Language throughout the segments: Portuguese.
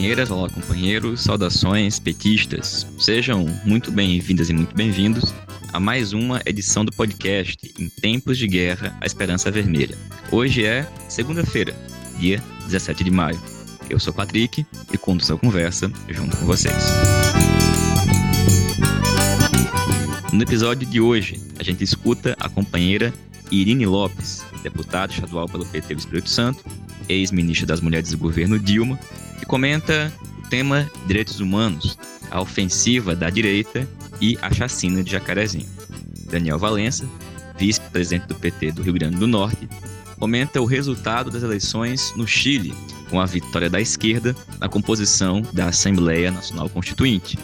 companheiras, olá companheiros, saudações petistas. Sejam muito bem-vindas e muito bem-vindos a mais uma edição do podcast Em Tempos de Guerra, a Esperança Vermelha. Hoje é segunda-feira, dia 17 de maio. Eu sou Patrick e conto essa conversa junto com vocês. No episódio de hoje, a gente escuta a companheira Irine Lopes, deputada estadual pelo PT do Espírito Santo, ex-ministra das Mulheres do governo Dilma, que comenta o tema direitos humanos, a ofensiva da direita e a chacina de Jacarezinho. Daniel Valença, vice-presidente do PT do Rio Grande do Norte, comenta o resultado das eleições no Chile, com a vitória da esquerda na composição da Assembleia Nacional Constituinte.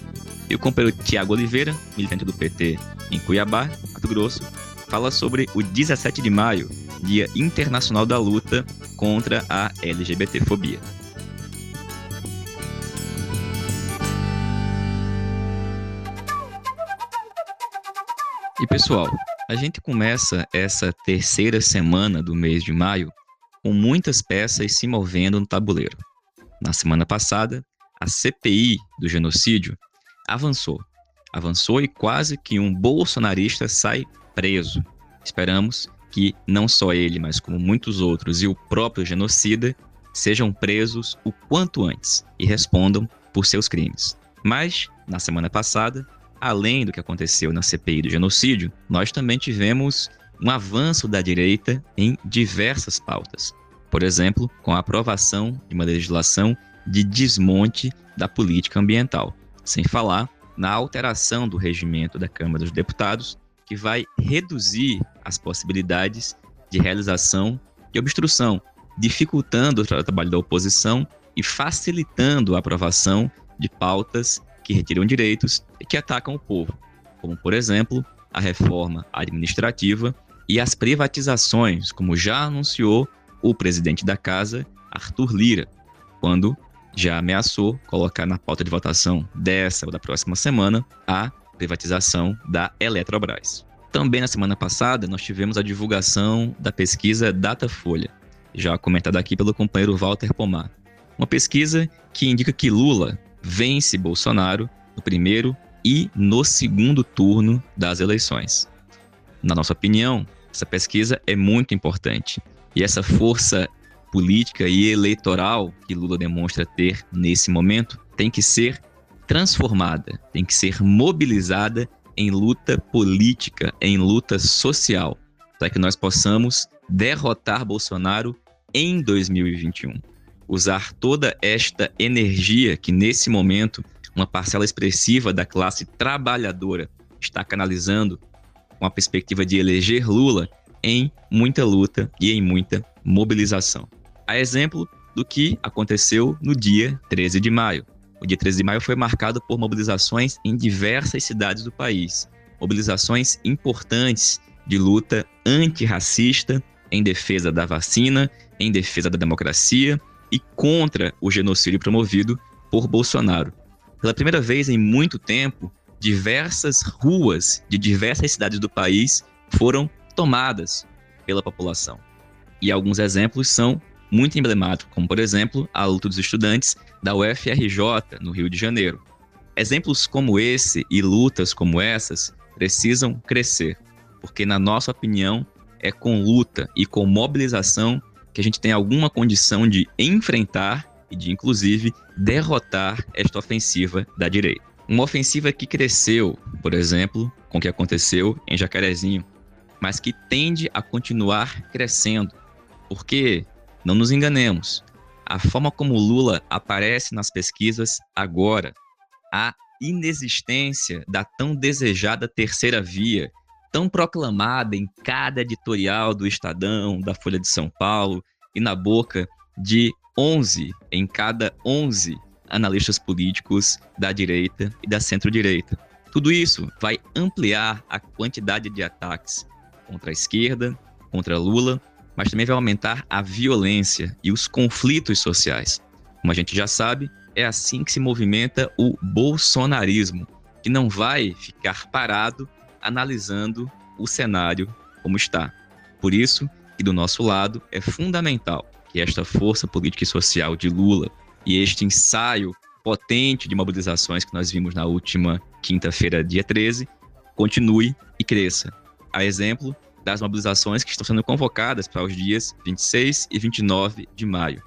E o companheiro Tiago Oliveira, militante do PT em Cuiabá, Mato Grosso, fala sobre o 17 de maio, Dia Internacional da Luta contra a LGBTfobia. E pessoal, a gente começa essa terceira semana do mês de maio com muitas peças se movendo no tabuleiro. Na semana passada, a CPI do genocídio avançou. Avançou e quase que um bolsonarista sai preso. Esperamos que não só ele, mas como muitos outros e o próprio genocida sejam presos o quanto antes e respondam por seus crimes. Mas, na semana passada, além do que aconteceu na CPI do genocídio, nós também tivemos um avanço da direita em diversas pautas. Por exemplo, com a aprovação de uma legislação de desmonte da política ambiental, sem falar na alteração do regimento da Câmara dos Deputados, que vai reduzir as possibilidades de realização de obstrução, dificultando o trabalho da oposição e facilitando a aprovação de pautas que retiram direitos e que atacam o povo, como, por exemplo, a reforma administrativa e as privatizações, como já anunciou o presidente da casa, Arthur Lira, quando já ameaçou colocar na pauta de votação dessa ou da próxima semana a privatização da Eletrobras. Também na semana passada nós tivemos a divulgação da pesquisa Datafolha, já comentada aqui pelo companheiro Walter Pomar. Uma pesquisa que indica que Lula vence Bolsonaro no primeiro e no segundo turno das eleições. Na nossa opinião, essa pesquisa é muito importante e essa força política e eleitoral que Lula demonstra ter nesse momento tem que ser transformada, tem que ser mobilizada em luta política, em luta social, para que nós possamos derrotar Bolsonaro em 2021 usar toda esta energia que, nesse momento, uma parcela expressiva da classe trabalhadora está canalizando com a perspectiva de eleger Lula em muita luta e em muita mobilização. A exemplo do que aconteceu no dia 13 de maio. O dia 13 de maio foi marcado por mobilizações em diversas cidades do país, mobilizações importantes de luta antirracista, em defesa da vacina, em defesa da democracia e contra o genocídio promovido por Bolsonaro. Pela primeira vez em muito tempo, diversas ruas de diversas cidades do país foram tomadas pela população. E alguns exemplos são muito emblemáticos, como por exemplo a luta dos estudantes da UFRJ no Rio de Janeiro. Exemplos como esse e lutas como essas precisam crescer, porque na nossa opinião é com luta e com mobilização que a gente tem alguma condição de enfrentar e de, inclusive, derrotar esta ofensiva da direita. Uma ofensiva que cresceu, por exemplo, com o que aconteceu em Jacarezinho, mas que tende a continuar crescendo. Porque, não nos enganemos, a forma como Lula aparece nas pesquisas agora, a inexistência da tão desejada terceira via, tão proclamada em cada editorial do Estadão, da Folha de São Paulo e na boca de 11 em cada 11 analistas políticos da direita e da centro-direita. Tudo isso vai ampliar a quantidade de ataques contra a esquerda, contra Lula, mas também vai aumentar a violência e os conflitos sociais. Como a gente já sabe, é assim que se movimenta o bolsonarismo, que não vai ficar parado analisando o cenário como está. Por isso que do nosso lado é fundamental que esta força política e social de Lula, e este ensaio potente de mobilizações que nós vimos na última quinta-feira, dia 13, continue e cresça. A exemplo das mobilizações que estão sendo convocadas para os dias 26 e 29 de maio.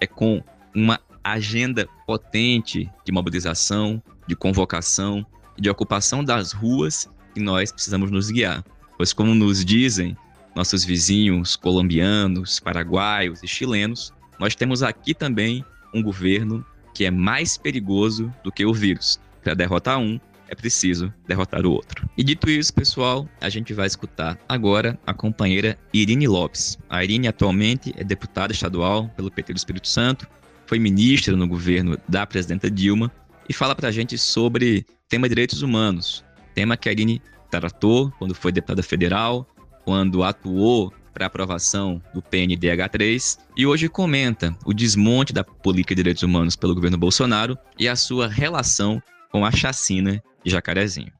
É com uma agenda potente de mobilização, de convocação e de ocupação das ruas nós precisamos nos guiar. Pois, como nos dizem nossos vizinhos colombianos, paraguaios e chilenos, nós temos aqui também um governo que é mais perigoso do que o vírus. Para derrotar um, é preciso derrotar o outro. E dito isso, pessoal, a gente vai escutar agora a companheira Irine Lopes. A Irine atualmente é deputada estadual pelo PT do Espírito Santo, foi ministra no governo da presidenta Dilma e fala para a gente sobre tema direitos humanos, tema que a Irine tratou quando foi deputada federal, quando atuou para aprovação do PNDH3 e hoje comenta o desmonte da política de direitos humanos pelo governo Bolsonaro e a sua relação com a chacina de Jacarezinho.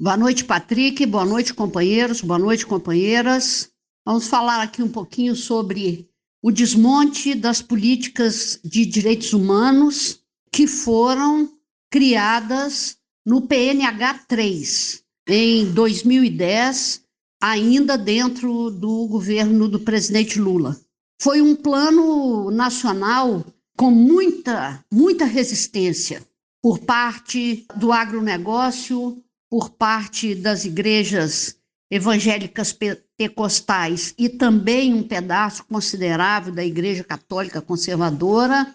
Boa noite, Patrick. Boa noite, companheiros. Boa noite, companheiras. Vamos falar aqui um pouquinho sobre o desmonte das políticas de direitos humanos que foram criadas no PNH 3 em 2010, ainda dentro do governo do presidente Lula. Foi um plano nacional com muita, muita resistência por parte do agronegócio, por parte das igrejas evangélicas pentecostais e também um pedaço considerável da Igreja Católica Conservadora,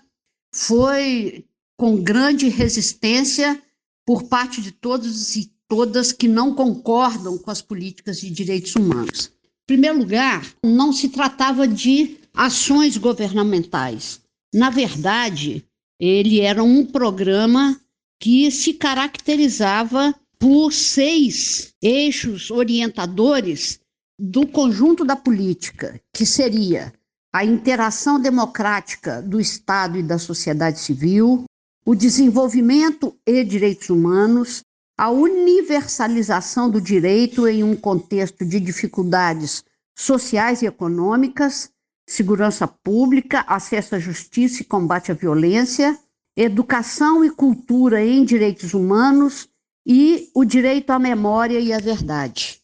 foi com grande resistência por parte de todos e todas que não concordam com as políticas de direitos humanos. Em primeiro lugar, não se tratava de ações governamentais. Na verdade, ele era um programa que se caracterizava por seis eixos orientadores do conjunto da política, que seria a interação democrática do Estado e da sociedade civil, o desenvolvimento e direitos humanos, a universalização do direito em um contexto de dificuldades sociais e econômicas, segurança pública, acesso à justiça e combate à violência, educação e cultura em direitos humanos e o direito à memória e à verdade.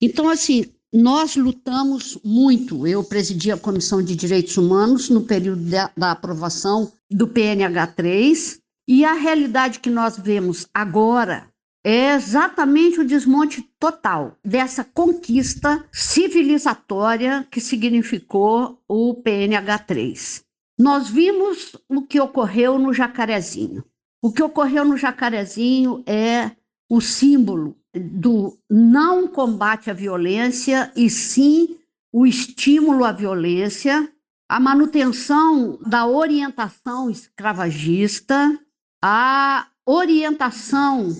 Então, assim, nós lutamos muito. Eu presidi a Comissão de Direitos Humanos no período da, da aprovação do PNH 3, e a realidade que nós vemos agora é exatamente o desmonte total dessa conquista civilizatória que significou o PNH3. Nós vimos o que ocorreu no Jacarezinho. O que ocorreu no Jacarezinho é o símbolo do não combate à violência e sim o estímulo à violência, a manutenção da orientação escravagista, a orientação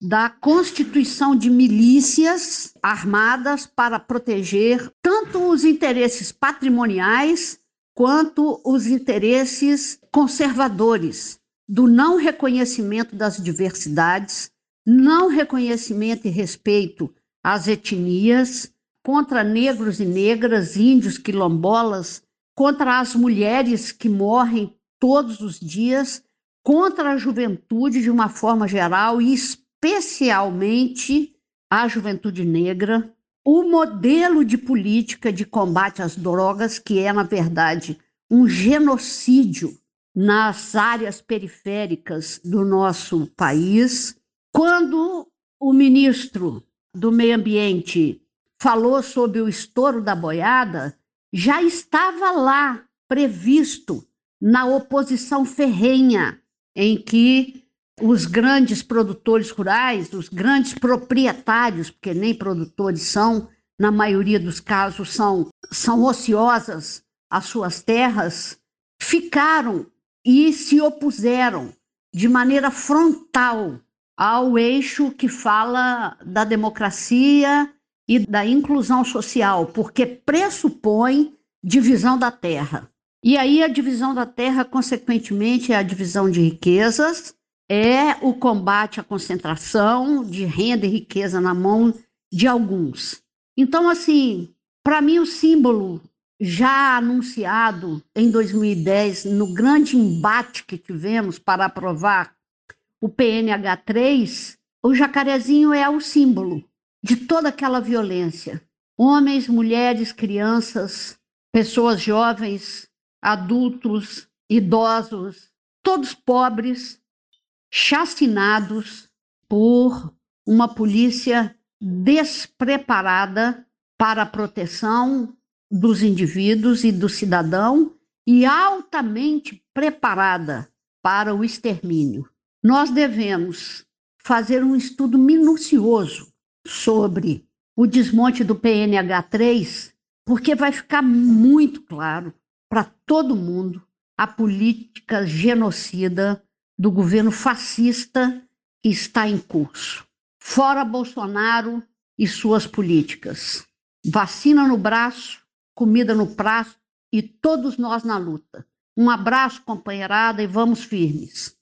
da constituição de milícias armadas para proteger tanto os interesses patrimoniais quanto os interesses conservadores do não reconhecimento das diversidades, não reconhecimento e respeito às etnias, contra negros e negras, índios, quilombolas, contra as mulheres que morrem todos os dias, contra a juventude de uma forma geral e especialmente a juventude negra, o modelo de política de combate às drogas, que é, na verdade, um genocídio nas áreas periféricas do nosso país. Quando o ministro do Meio Ambiente falou sobre o estouro da boiada, já estava lá previsto na oposição ferrenha em que os grandes produtores rurais, os grandes proprietários, porque nem produtores são, na maioria dos casos são, são ociosas as suas terras, ficaram e se opuseram de maneira frontal ao eixo que fala da democracia e da inclusão social, porque pressupõe divisão da terra. E aí a divisão da terra, consequentemente, é a divisão de riquezas, é o combate à concentração de renda e riqueza na mão de alguns. Então, assim, para mim, o símbolo já anunciado em 2010, no grande embate que tivemos para aprovar o PNH3, o jacarezinho é o símbolo de toda aquela violência. Homens, mulheres, crianças, pessoas jovens, adultos, idosos, todos pobres, chacinados por uma polícia despreparada para a proteção dos indivíduos e do cidadão e altamente preparada para o extermínio. Nós devemos fazer um estudo minucioso sobre o desmonte do PNH3, porque vai ficar muito claro para todo mundo a política genocida do governo fascista que está em curso. Fora Bolsonaro e suas políticas. Vacina no braço, comida no prato e todos nós na luta. Um abraço, companheirada, e vamos firmes.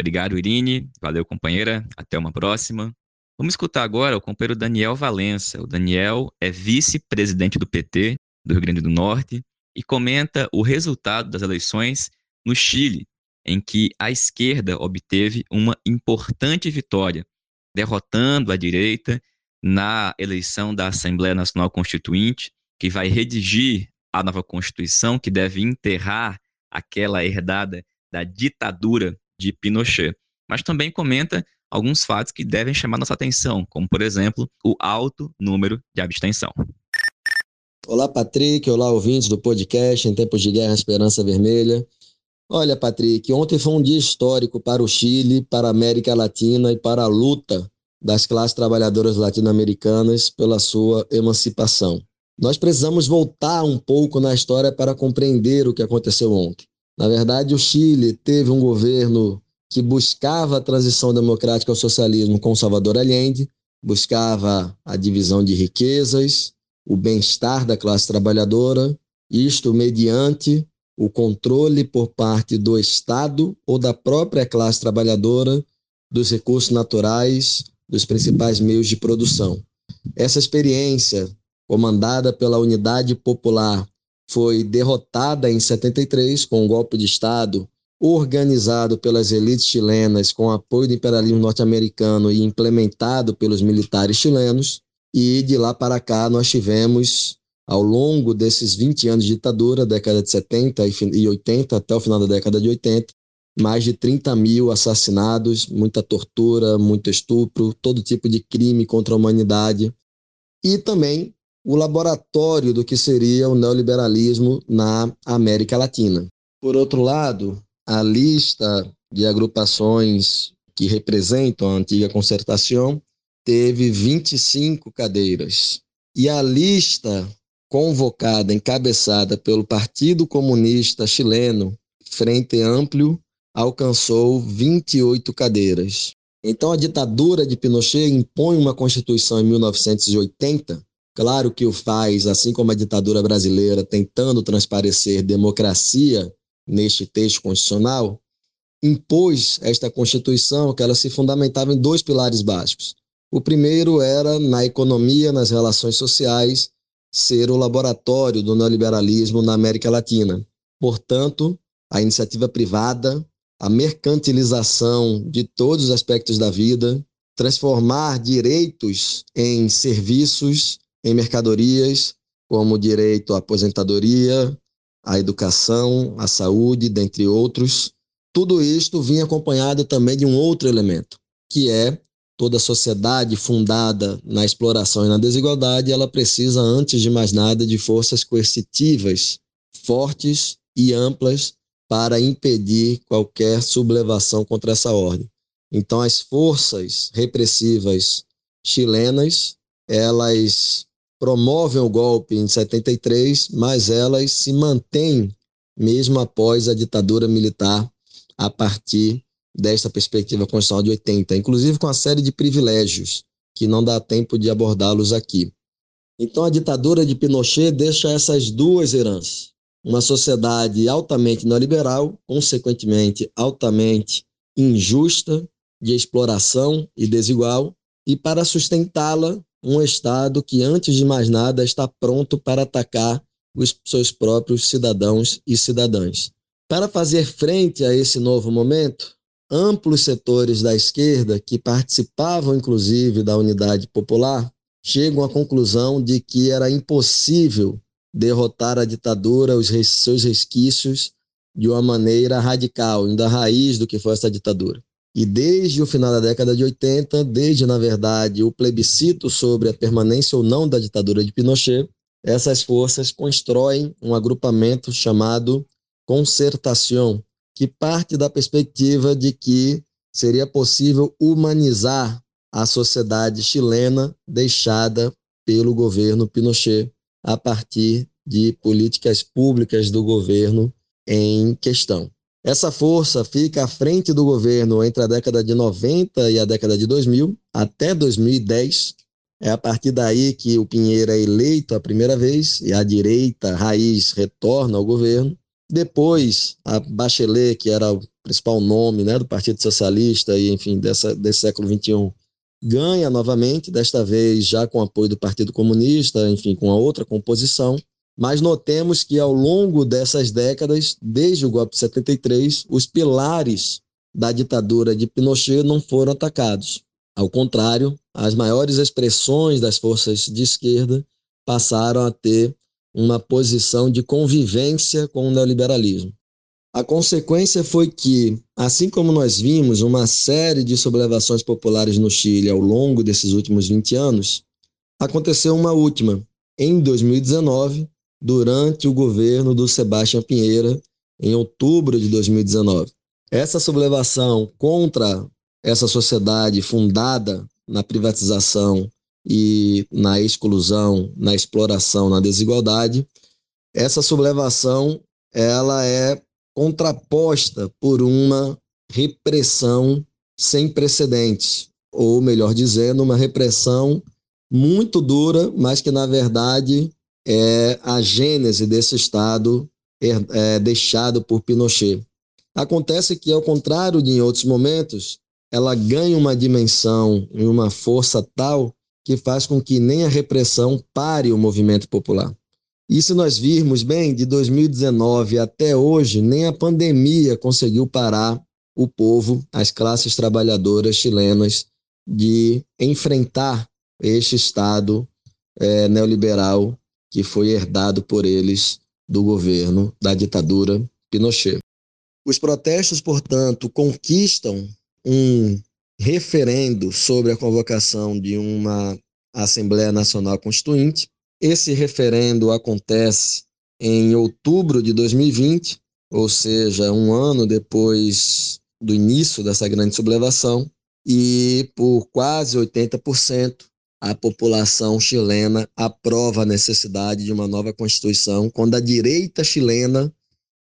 Obrigado, Irine. Valeu, companheira. Até uma próxima. Vamos escutar agora o companheiro Daniel Valença. O Daniel é vice-presidente do PT do Rio Grande do Norte e comenta o resultado das eleições no Chile, em que a esquerda obteve uma importante vitória, derrotando a direita na eleição da Assembleia Nacional Constituinte que vai redigir a nova Constituição, que deve enterrar aquela herdada da ditadura de Pinochet. Mas também comenta alguns fatos que devem chamar nossa atenção, como, por exemplo, o alto número de abstenção. Olá, Patrick. Olá, ouvintes do podcast Em Tempos de Guerra Esperança Vermelha. Olha, Patrick, ontem foi um dia histórico para o Chile, para a América Latina e para a luta das classes trabalhadoras latino-americanas pela sua emancipação. Nós precisamos voltar um pouco na história para compreender o que aconteceu ontem. Na verdade, o Chile teve um governo que buscava a transição democrática ao socialismo com Salvador Allende, buscava a divisão de riquezas, o bem-estar da classe trabalhadora, isto mediante o controle por parte do Estado ou da própria classe trabalhadora dos recursos naturais, dos principais meios de produção. Essa experiência comandada pela Unidade Popular, foi derrotada em 73 com um golpe de Estado organizado pelas elites chilenas com apoio do imperialismo norte-americano e implementado pelos militares chilenos. E de lá para cá nós tivemos, ao longo desses 20 anos de ditadura, década de 70 e 80, até o final da década de 80, mais de 30 mil assassinados, muita tortura, muito estupro, todo tipo de crime contra a humanidade. E também o laboratório do que seria o neoliberalismo na América Latina. Por outro lado, a lista de agrupações que representam a antiga concertação teve 25 cadeiras. E a lista convocada, encabeçada pelo Partido Comunista Chileno, Frente Amplio, alcançou 28 cadeiras. Então, a ditadura de Pinochet impõe uma Constituição em 1980 Claro que o faz, assim como a ditadura brasileira, tentando transparecer democracia neste texto constitucional, impôs esta Constituição que ela se fundamentava em dois pilares básicos. O primeiro era na economia, nas relações sociais, ser o laboratório do neoliberalismo na América Latina. Portanto, a iniciativa privada, a mercantilização de todos os aspectos da vida, transformar direitos em serviços em mercadorias, como direito à aposentadoria, à educação, à saúde, dentre outros. Tudo isto vinha acompanhado também de um outro elemento, que é toda sociedade fundada na exploração e na desigualdade, ela precisa, antes de mais nada, de forças coercitivas fortes e amplas para impedir qualquer sublevação contra essa ordem. Então, as forças repressivas chilenas, elas promovem o golpe em 73, mas elas se mantêm mesmo após a ditadura militar a partir desta perspectiva constitucional de 80, inclusive com uma série de privilégios que não dá tempo de abordá-los aqui. Então a ditadura de Pinochet deixa essas duas heranças. Uma sociedade altamente neoliberal, consequentemente altamente injusta, de exploração e desigual, e para sustentá-la um Estado que, antes de mais nada, está pronto para atacar os seus próprios cidadãos e cidadãs. Para fazer frente a esse novo momento, amplos setores da esquerda, que participavam inclusive da unidade popular, chegam à conclusão de que era impossível derrotar a ditadura, os seus resquícios, de uma maneira radical, indo à raiz do que foi essa ditadura. E desde o final da década de 80, desde, na verdade, o plebiscito sobre a permanência ou não da ditadura de Pinochet, essas forças constroem um agrupamento chamado Concertação, que parte da perspectiva de que seria possível humanizar a sociedade chilena deixada pelo governo Pinochet a partir de políticas públicas do governo em questão. Essa força fica à frente do governo entre a década de 90 e a década de 2000, até 2010. É a partir daí que o Pinheiro é eleito a primeira vez e a direita raiz retorna ao governo. Depois, a Bachelet, que era o principal nome né, do Partido Socialista e, enfim, dessa, desse século XXI, ganha novamente, desta vez já com apoio do Partido Comunista, enfim, com a outra composição. Mas notemos que ao longo dessas décadas, desde o golpe de 73, os pilares da ditadura de Pinochet não foram atacados. Ao contrário, as maiores expressões das forças de esquerda passaram a ter uma posição de convivência com o neoliberalismo. A consequência foi que, assim como nós vimos uma série de sublevações populares no Chile ao longo desses últimos 20 anos, aconteceu uma última, em 2019, durante o governo do Sebastião Pinheira, em outubro de 2019. Essa sublevação contra essa sociedade fundada na privatização e na exclusão, na exploração, na desigualdade, essa sublevação ela é contraposta por uma repressão sem precedentes, ou melhor dizendo, uma repressão muito dura, mas que na verdade é a gênese desse Estado é, deixado por Pinochet. Acontece que, ao contrário de em outros momentos, ela ganha uma dimensão e uma força tal que faz com que nem a repressão pare o movimento popular. E se nós virmos bem, de 2019 até hoje, nem a pandemia conseguiu parar o povo, as classes trabalhadoras chilenas, de enfrentar este Estado é, neoliberal que foi herdado por eles do governo da ditadura Pinochet. Os protestos, portanto, conquistam um referendo sobre a convocação de uma Assembleia Nacional Constituinte. Esse referendo acontece em outubro de 2020, ou seja, um ano depois do início dessa grande sublevação, e por quase 80% a população chilena aprova a necessidade de uma nova Constituição, quando a direita chilena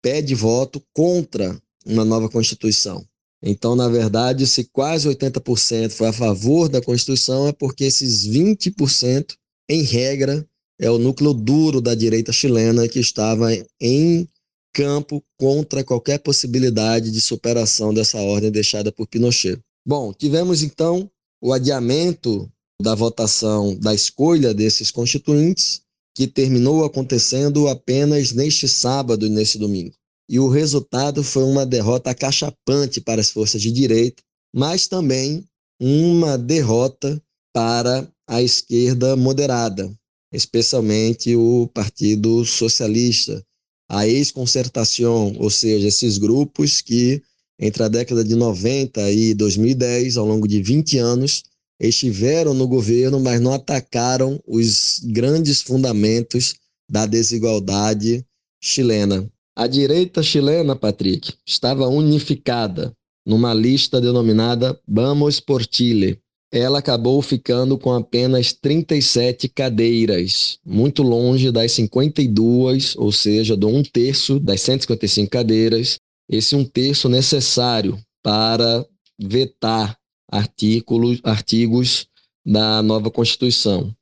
pede voto contra uma nova Constituição. Então, na verdade, se quase 80% foi a favor da Constituição, é porque esses 20%, em regra, é o núcleo duro da direita chilena que estava em campo contra qualquer possibilidade de superação dessa ordem deixada por Pinochet. Bom, tivemos então o adiamento da votação da escolha desses constituintes, que terminou acontecendo apenas neste sábado e neste domingo. E o resultado foi uma derrota acachapante para as forças de direita, mas também uma derrota para a esquerda moderada, especialmente o Partido Socialista, a ex-concertação, ou seja, esses grupos que entre a década de 90 e 2010, ao longo de 20 anos, estiveram no governo, mas não atacaram os grandes fundamentos da desigualdade chilena. A direita chilena, Patrick, estava unificada numa lista denominada Vamos por Chile. Ela acabou ficando com apenas 37 cadeiras, muito longe das 52, ou seja, do um terço das 155 cadeiras, esse um terço necessário para vetar artículos, artigos da nova Constituição.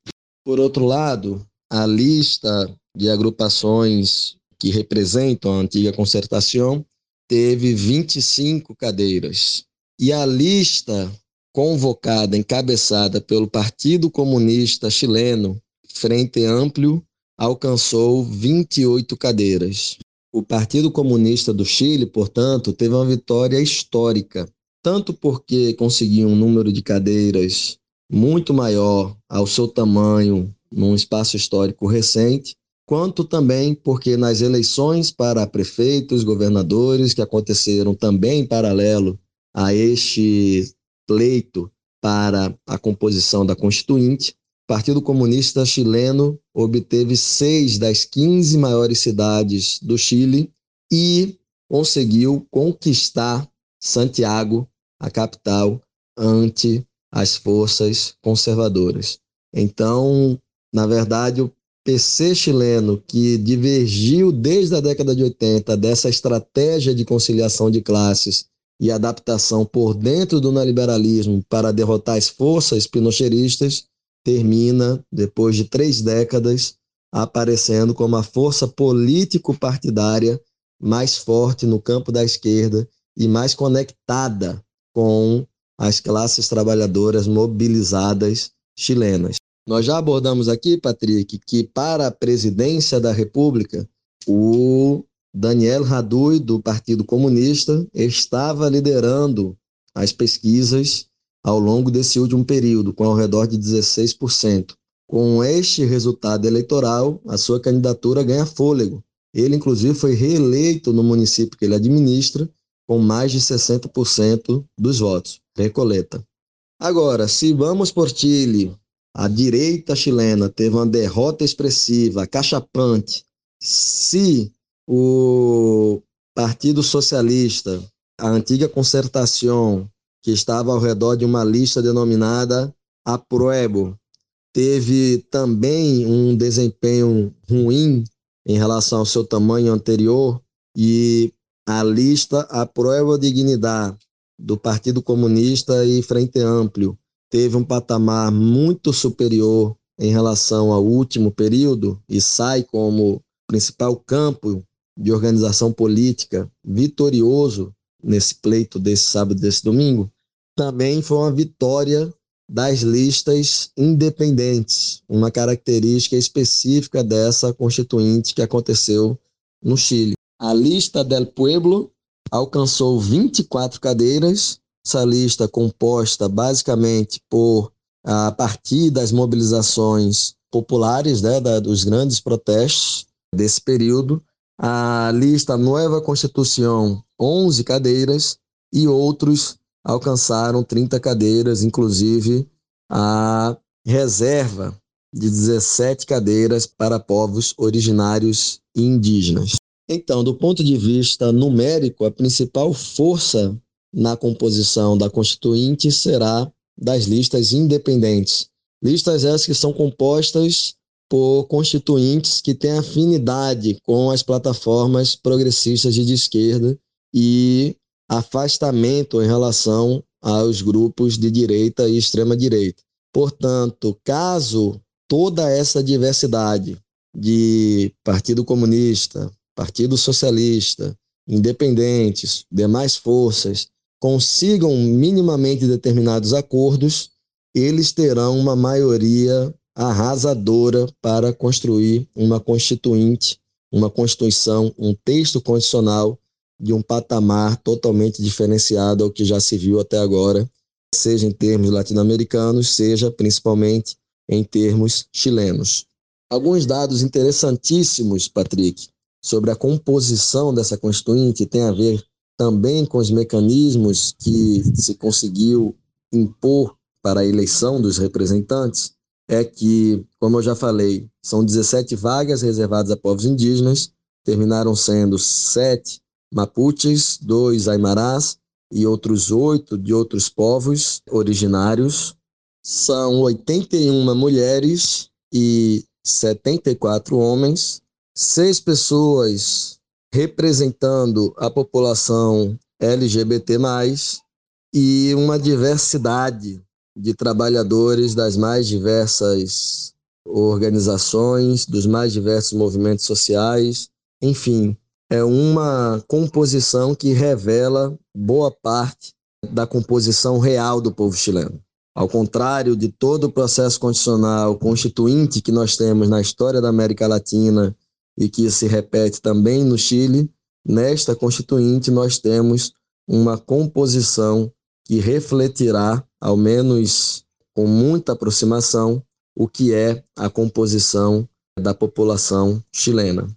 Por outro lado, a lista de agrupações que representam a antiga concertação teve 25 cadeiras. E a lista convocada, encabeçada pelo Partido Comunista Chileno, Frente Amplio, alcançou 28 cadeiras. O Partido Comunista do Chile, portanto, teve uma vitória histórica, tanto porque conseguiu um número de cadeiras muito maior ao seu tamanho num espaço histórico recente, quanto também porque nas eleições para prefeitos, governadores, que aconteceram também em paralelo a este pleito para a composição da Constituinte, o Partido Comunista Chileno obteve seis das 15 maiores cidades do Chile e conseguiu conquistar Santiago, a capital, ante as forças conservadoras. Então, na verdade, o PC chileno, que divergiu desde a década de 80 dessa estratégia de conciliação de classes e adaptação por dentro do neoliberalismo para derrotar as forças pinocheristas, termina, depois de três décadas, aparecendo como a força político-partidária mais forte no campo da esquerda e mais conectada com as classes trabalhadoras mobilizadas chilenas. Nós já abordamos aqui, Patrick, que para a presidência da República, o Daniel Radui, do Partido Comunista, estava liderando as pesquisas ao longo desse último período, com ao redor de 16%. Com este resultado eleitoral, a sua candidatura ganha fôlego. Ele, inclusive, foi reeleito no município que ele administra, com mais de 60% dos votos. Recoleta. Agora, se vamos por Chile, a direita chilena teve uma derrota expressiva, cachapante. Se o Partido Socialista, a antiga concertação, que estava ao redor de uma lista denominada Apruebo, teve também um desempenho ruim em relação ao seu tamanho anterior e a lista Apruebo Dignidade do Partido Comunista e Frente Amplio teve um patamar muito superior em relação ao último período e sai como principal campo de organização política vitorioso nesse pleito desse sábado desse domingo, também foi uma vitória das listas independentes, uma característica específica dessa constituinte que aconteceu no Chile. A lista del Pueblo alcançou 24 cadeiras, essa lista composta basicamente por a partir das mobilizações populares, né, da, dos grandes protestos desse período, a lista Nova Constituição, 11 cadeiras, e outros alcançaram 30 cadeiras, inclusive a reserva de 17 cadeiras para povos originários e indígenas. Então, do ponto de vista numérico, a principal força na composição da Constituinte será das listas independentes. Listas essas que são compostas por constituintes que têm afinidade com as plataformas progressistas de esquerda e afastamento em relação aos grupos de direita e extrema direita. Portanto, caso toda essa diversidade de Partido Comunista, Partido Socialista, independentes, demais forças consigam minimamente determinados acordos, eles terão uma maioria arrasadora para construir uma constituinte, uma constituição, um texto constitucional de um patamar totalmente diferenciado ao que já se viu até agora, seja em termos latino-americanos, seja principalmente em termos chilenos. Alguns dados interessantíssimos, Patrick, sobre a composição dessa Constituinte tem a ver também com os mecanismos que se conseguiu impor para a eleição dos representantes, é que, como eu já falei, são 17 vagas reservadas a povos indígenas, terminaram sendo sete Mapuches, dois Aimarás e outros oito de outros povos originários. São 81 mulheres e 74 homens, seis pessoas representando a população LGBT, e uma diversidade de trabalhadores das mais diversas organizações, dos mais diversos movimentos sociais, enfim, é uma composição que revela boa parte da composição real do povo chileno. Ao contrário de todo o processo constitucional constituinte que nós temos na história da América Latina e que se repete também no Chile, nesta constituinte nós temos uma composição que refletirá, ao menos com muita aproximação, o que é a composição da população chilena.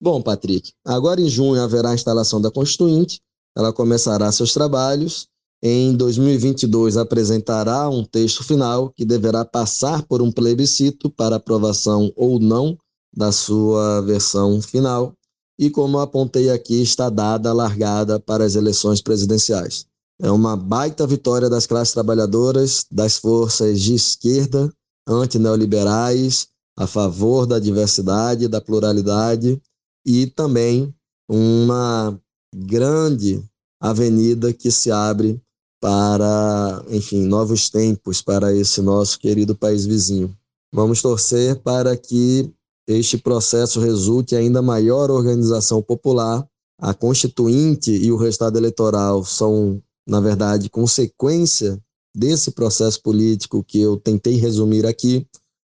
Bom, Patrick, agora em junho haverá a instalação da Constituinte, ela começará seus trabalhos. Em 2022 apresentará um texto final que deverá passar por um plebiscito para aprovação ou não da sua versão final. E como apontei aqui, está dada a largada para as eleições presidenciais. É uma baita vitória das classes trabalhadoras, das forças de esquerda, antineoliberais, a favor da diversidade, da pluralidade e também uma grande avenida que se abre para, enfim, novos tempos para esse nosso querido país vizinho. Vamos torcer para que este processo resulte em ainda maior organização popular. A Constituinte e o resultado eleitoral são, na verdade, consequência desse processo político que eu tentei resumir aqui.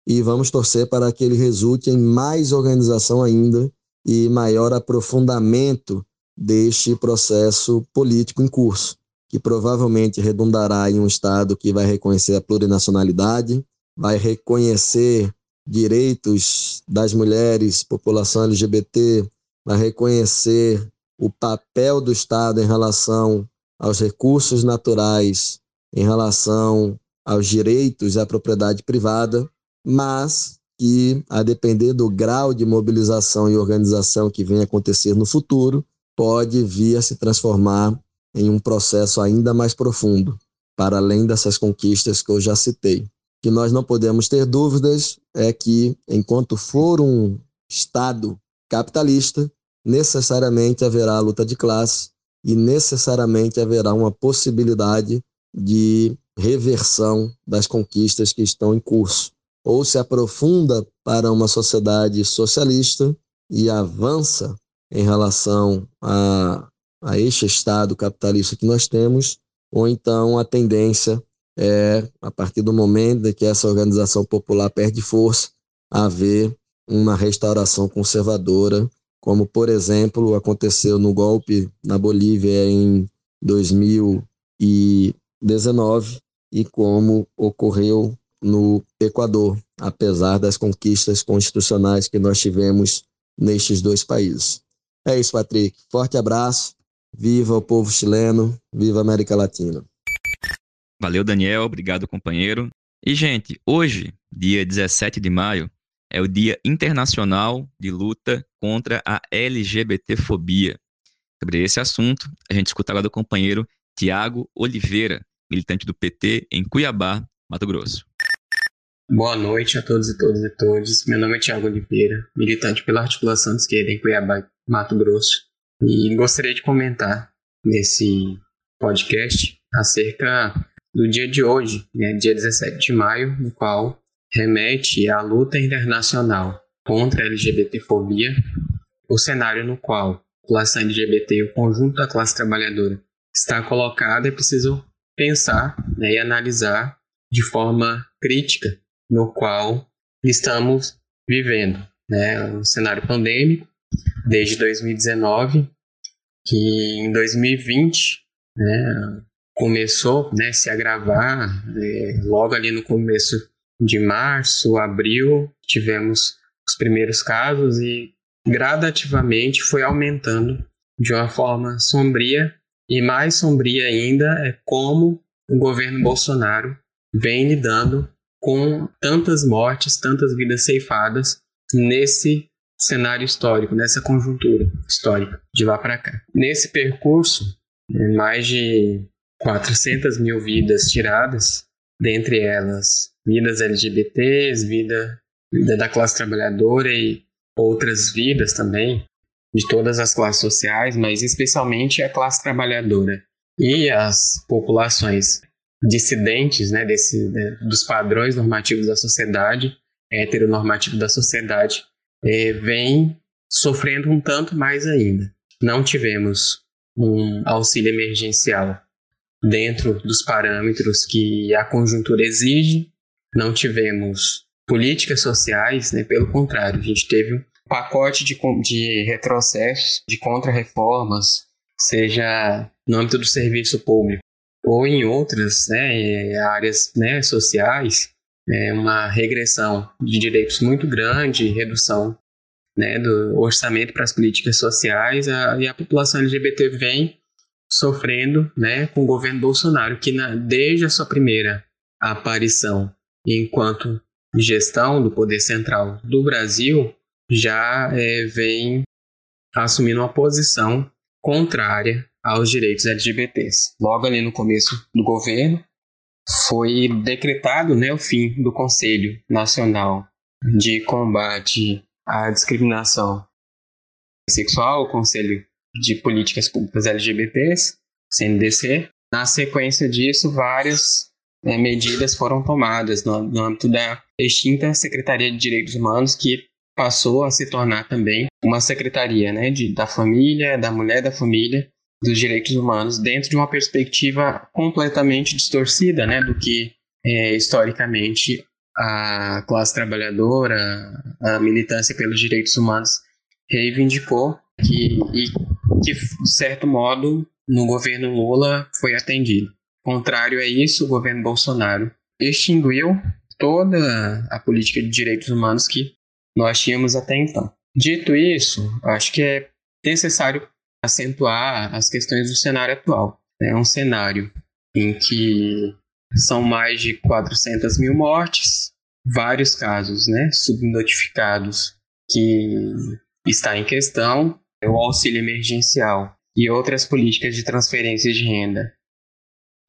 E vamos torcer para que ele resulte em mais organização ainda e maior aprofundamento deste processo político em curso, que provavelmente redundará em um Estado que vai reconhecer a plurinacionalidade, vai reconhecer direitos das mulheres, população LGBT, vai reconhecer o papel do Estado em relação aos recursos naturais, em relação aos direitos à propriedade privada, mas que, a depender do grau de mobilização e organização que venha acontecer no futuro, pode vir a se transformar em um processo ainda mais profundo, para além dessas conquistas que eu já citei. Que nós não podemos ter dúvidas é que, enquanto for um Estado capitalista, necessariamente haverá luta de classe e necessariamente haverá uma possibilidade de reversão das conquistas que estão em curso ou se aprofunda para uma sociedade socialista e avança em relação a, a este Estado capitalista que nós temos, ou então a tendência é, a partir do momento em que essa organização popular perde força, haver uma restauração conservadora, como, por exemplo, aconteceu no golpe na Bolívia em 2019 e como ocorreu no Equador, apesar das conquistas constitucionais que nós tivemos nestes dois países. É isso, Patrick. Forte abraço. Viva o povo chileno. Viva a América Latina. Valeu, Daniel. Obrigado, companheiro. E, gente, hoje, dia 17 de maio, é o Dia Internacional de Luta contra a LGBTfobia. Sobre esse assunto, a gente escutará do companheiro Tiago Oliveira, militante do PT em Cuiabá, Mato Grosso. Boa noite a todos e todas e todos. Meu nome é Tiago Oliveira, militante pela articulação de esquerda em Cuiabá, Mato Grosso. E gostaria de comentar nesse podcast acerca do dia de hoje, né, dia 17 de maio, no qual remete à luta internacional contra a LGBTfobia, o cenário no qual a população LGBT o conjunto da classe trabalhadora está colocada é preciso pensar né, e analisar de forma crítica no qual estamos vivendo, né? Um cenário pandêmico desde 2019, que em 2020, né, começou, né, se agravar, né, logo ali no começo de março, abril, tivemos os primeiros casos e gradativamente foi aumentando de uma forma sombria e mais sombria ainda é como o governo Bolsonaro vem lidando com tantas mortes, tantas vidas ceifadas nesse cenário histórico, nessa conjuntura histórica de lá para cá. Nesse percurso, mais de 400 mil vidas tiradas, dentre elas vidas LGBTs, vida, vida da classe trabalhadora e outras vidas também, de todas as classes sociais, mas especialmente a classe trabalhadora e as populações dissidentes né, desse, né, dos padrões normativos da sociedade, heteronormativo da sociedade, é, vem sofrendo um tanto mais ainda. Não tivemos um auxílio emergencial dentro dos parâmetros que a conjuntura exige. Não tivemos políticas sociais, né? pelo contrário, a gente teve um pacote de, de retrocessos, de contra-reformas, seja no âmbito do serviço público ou em outras né, áreas né, sociais, é uma regressão de direitos muito grande, redução né, do orçamento para as políticas sociais, a, e a população LGBT vem sofrendo né, com o governo Bolsonaro, que na, desde a sua primeira aparição enquanto gestão do poder central do Brasil, já é, vem assumindo uma posição contrária aos direitos LGBTs. Logo ali no começo do governo, foi decretado né, o fim do Conselho Nacional de Combate à Discriminação Sexual, o Conselho de Políticas Públicas LGBTs, CNDC. Na sequência disso, várias né, medidas foram tomadas no, no âmbito da extinta Secretaria de Direitos Humanos, que passou a se tornar também uma secretaria né, de, da família, da mulher da família, dos direitos humanos, dentro de uma perspectiva completamente distorcida né, do que é, historicamente a classe trabalhadora, a militância pelos direitos humanos reivindicou que, e que, de certo modo, no governo Lula foi atendido. Contrário a isso, o governo Bolsonaro extinguiu toda a política de direitos humanos que nós tínhamos até então. Dito isso, acho que é necessário acentuar as questões do cenário atual. É um cenário em que são mais de 400 mil mortes, vários casos né, subnotificados que está em questão, o auxílio emergencial e outras políticas de transferência de renda.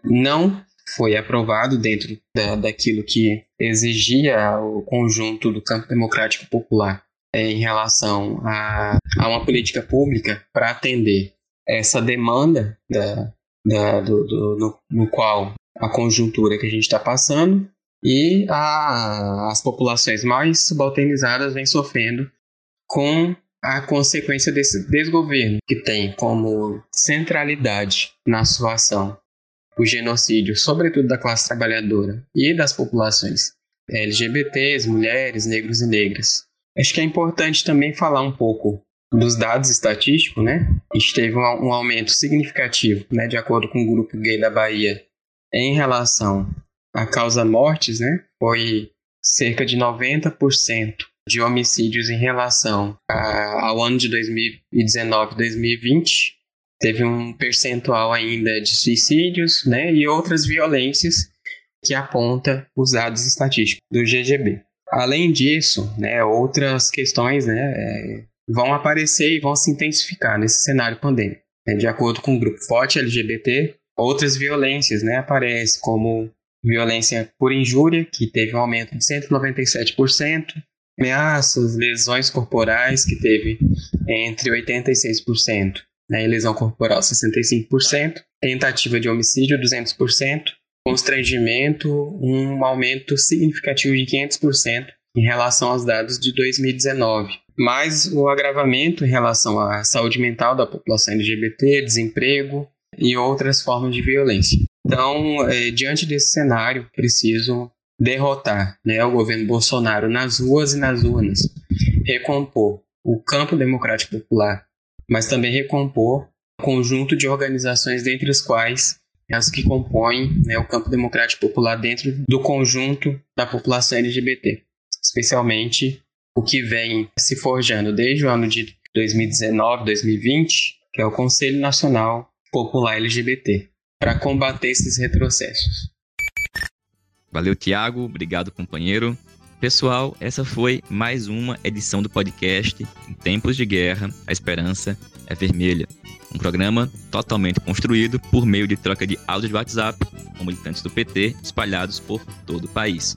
Não foi aprovado dentro da, daquilo que exigia o conjunto do campo democrático popular é, em relação a, a uma política pública para atender essa demanda da, da, do, do, no, no qual a conjuntura que a gente está passando e a, as populações mais subalternizadas vêm sofrendo com a consequência desse desgoverno, que tem como centralidade na sua ação o genocídio, sobretudo da classe trabalhadora e das populações LGBTs, mulheres, negros e negras. Acho que é importante também falar um pouco dos dados estatísticos, né? A gente teve um, um aumento significativo, né, de acordo com o grupo gay da Bahia, em relação à causa mortes, né? Foi cerca de 90% de homicídios em relação a, ao ano de 2019 2020. Teve um percentual ainda de suicídios né, e outras violências que aponta os dados estatísticos do GGB. Além disso, né, outras questões né, é, vão aparecer e vão se intensificar nesse cenário pandêmico. Né, de acordo com o grupo forte LGBT, outras violências né, aparecem, como violência por injúria, que teve um aumento de 197%, ameaças, lesões corporais, que teve entre 86%, né, e lesão corporal 65%, tentativa de homicídio 200%, constrangimento um aumento significativo de 500% em relação aos dados de 2019. Mas o agravamento em relação à saúde mental da população LGBT, desemprego e outras formas de violência. Então, é, diante desse cenário, preciso derrotar né, o governo Bolsonaro nas ruas e nas urnas, recompor o campo democrático popular, mas também recompor o conjunto de organizações, dentre as quais as que compõem né, o campo democrático popular dentro do conjunto da população LGBT, especialmente o que vem se forjando desde o ano de 2019, 2020, que é o Conselho Nacional Popular LGBT, para combater esses retrocessos. Valeu, Tiago. Obrigado, companheiro. Pessoal, essa foi mais uma edição do podcast Em Tempos de Guerra, a Esperança é Vermelha. Um programa totalmente construído por meio de troca de áudio de WhatsApp com militantes do PT espalhados por todo o país.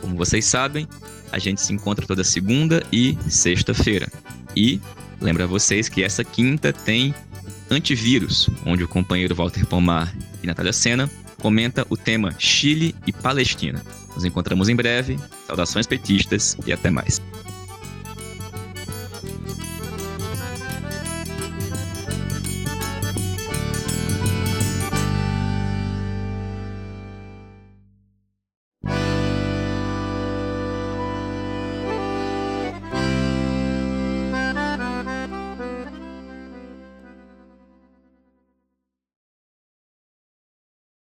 Como vocês sabem, a gente se encontra toda segunda e sexta-feira. E lembra vocês que essa quinta tem Antivírus, onde o companheiro Walter Pomar e Natália Sena comenta o tema Chile e Palestina. Nos encontramos em breve. Saudações petistas e até mais.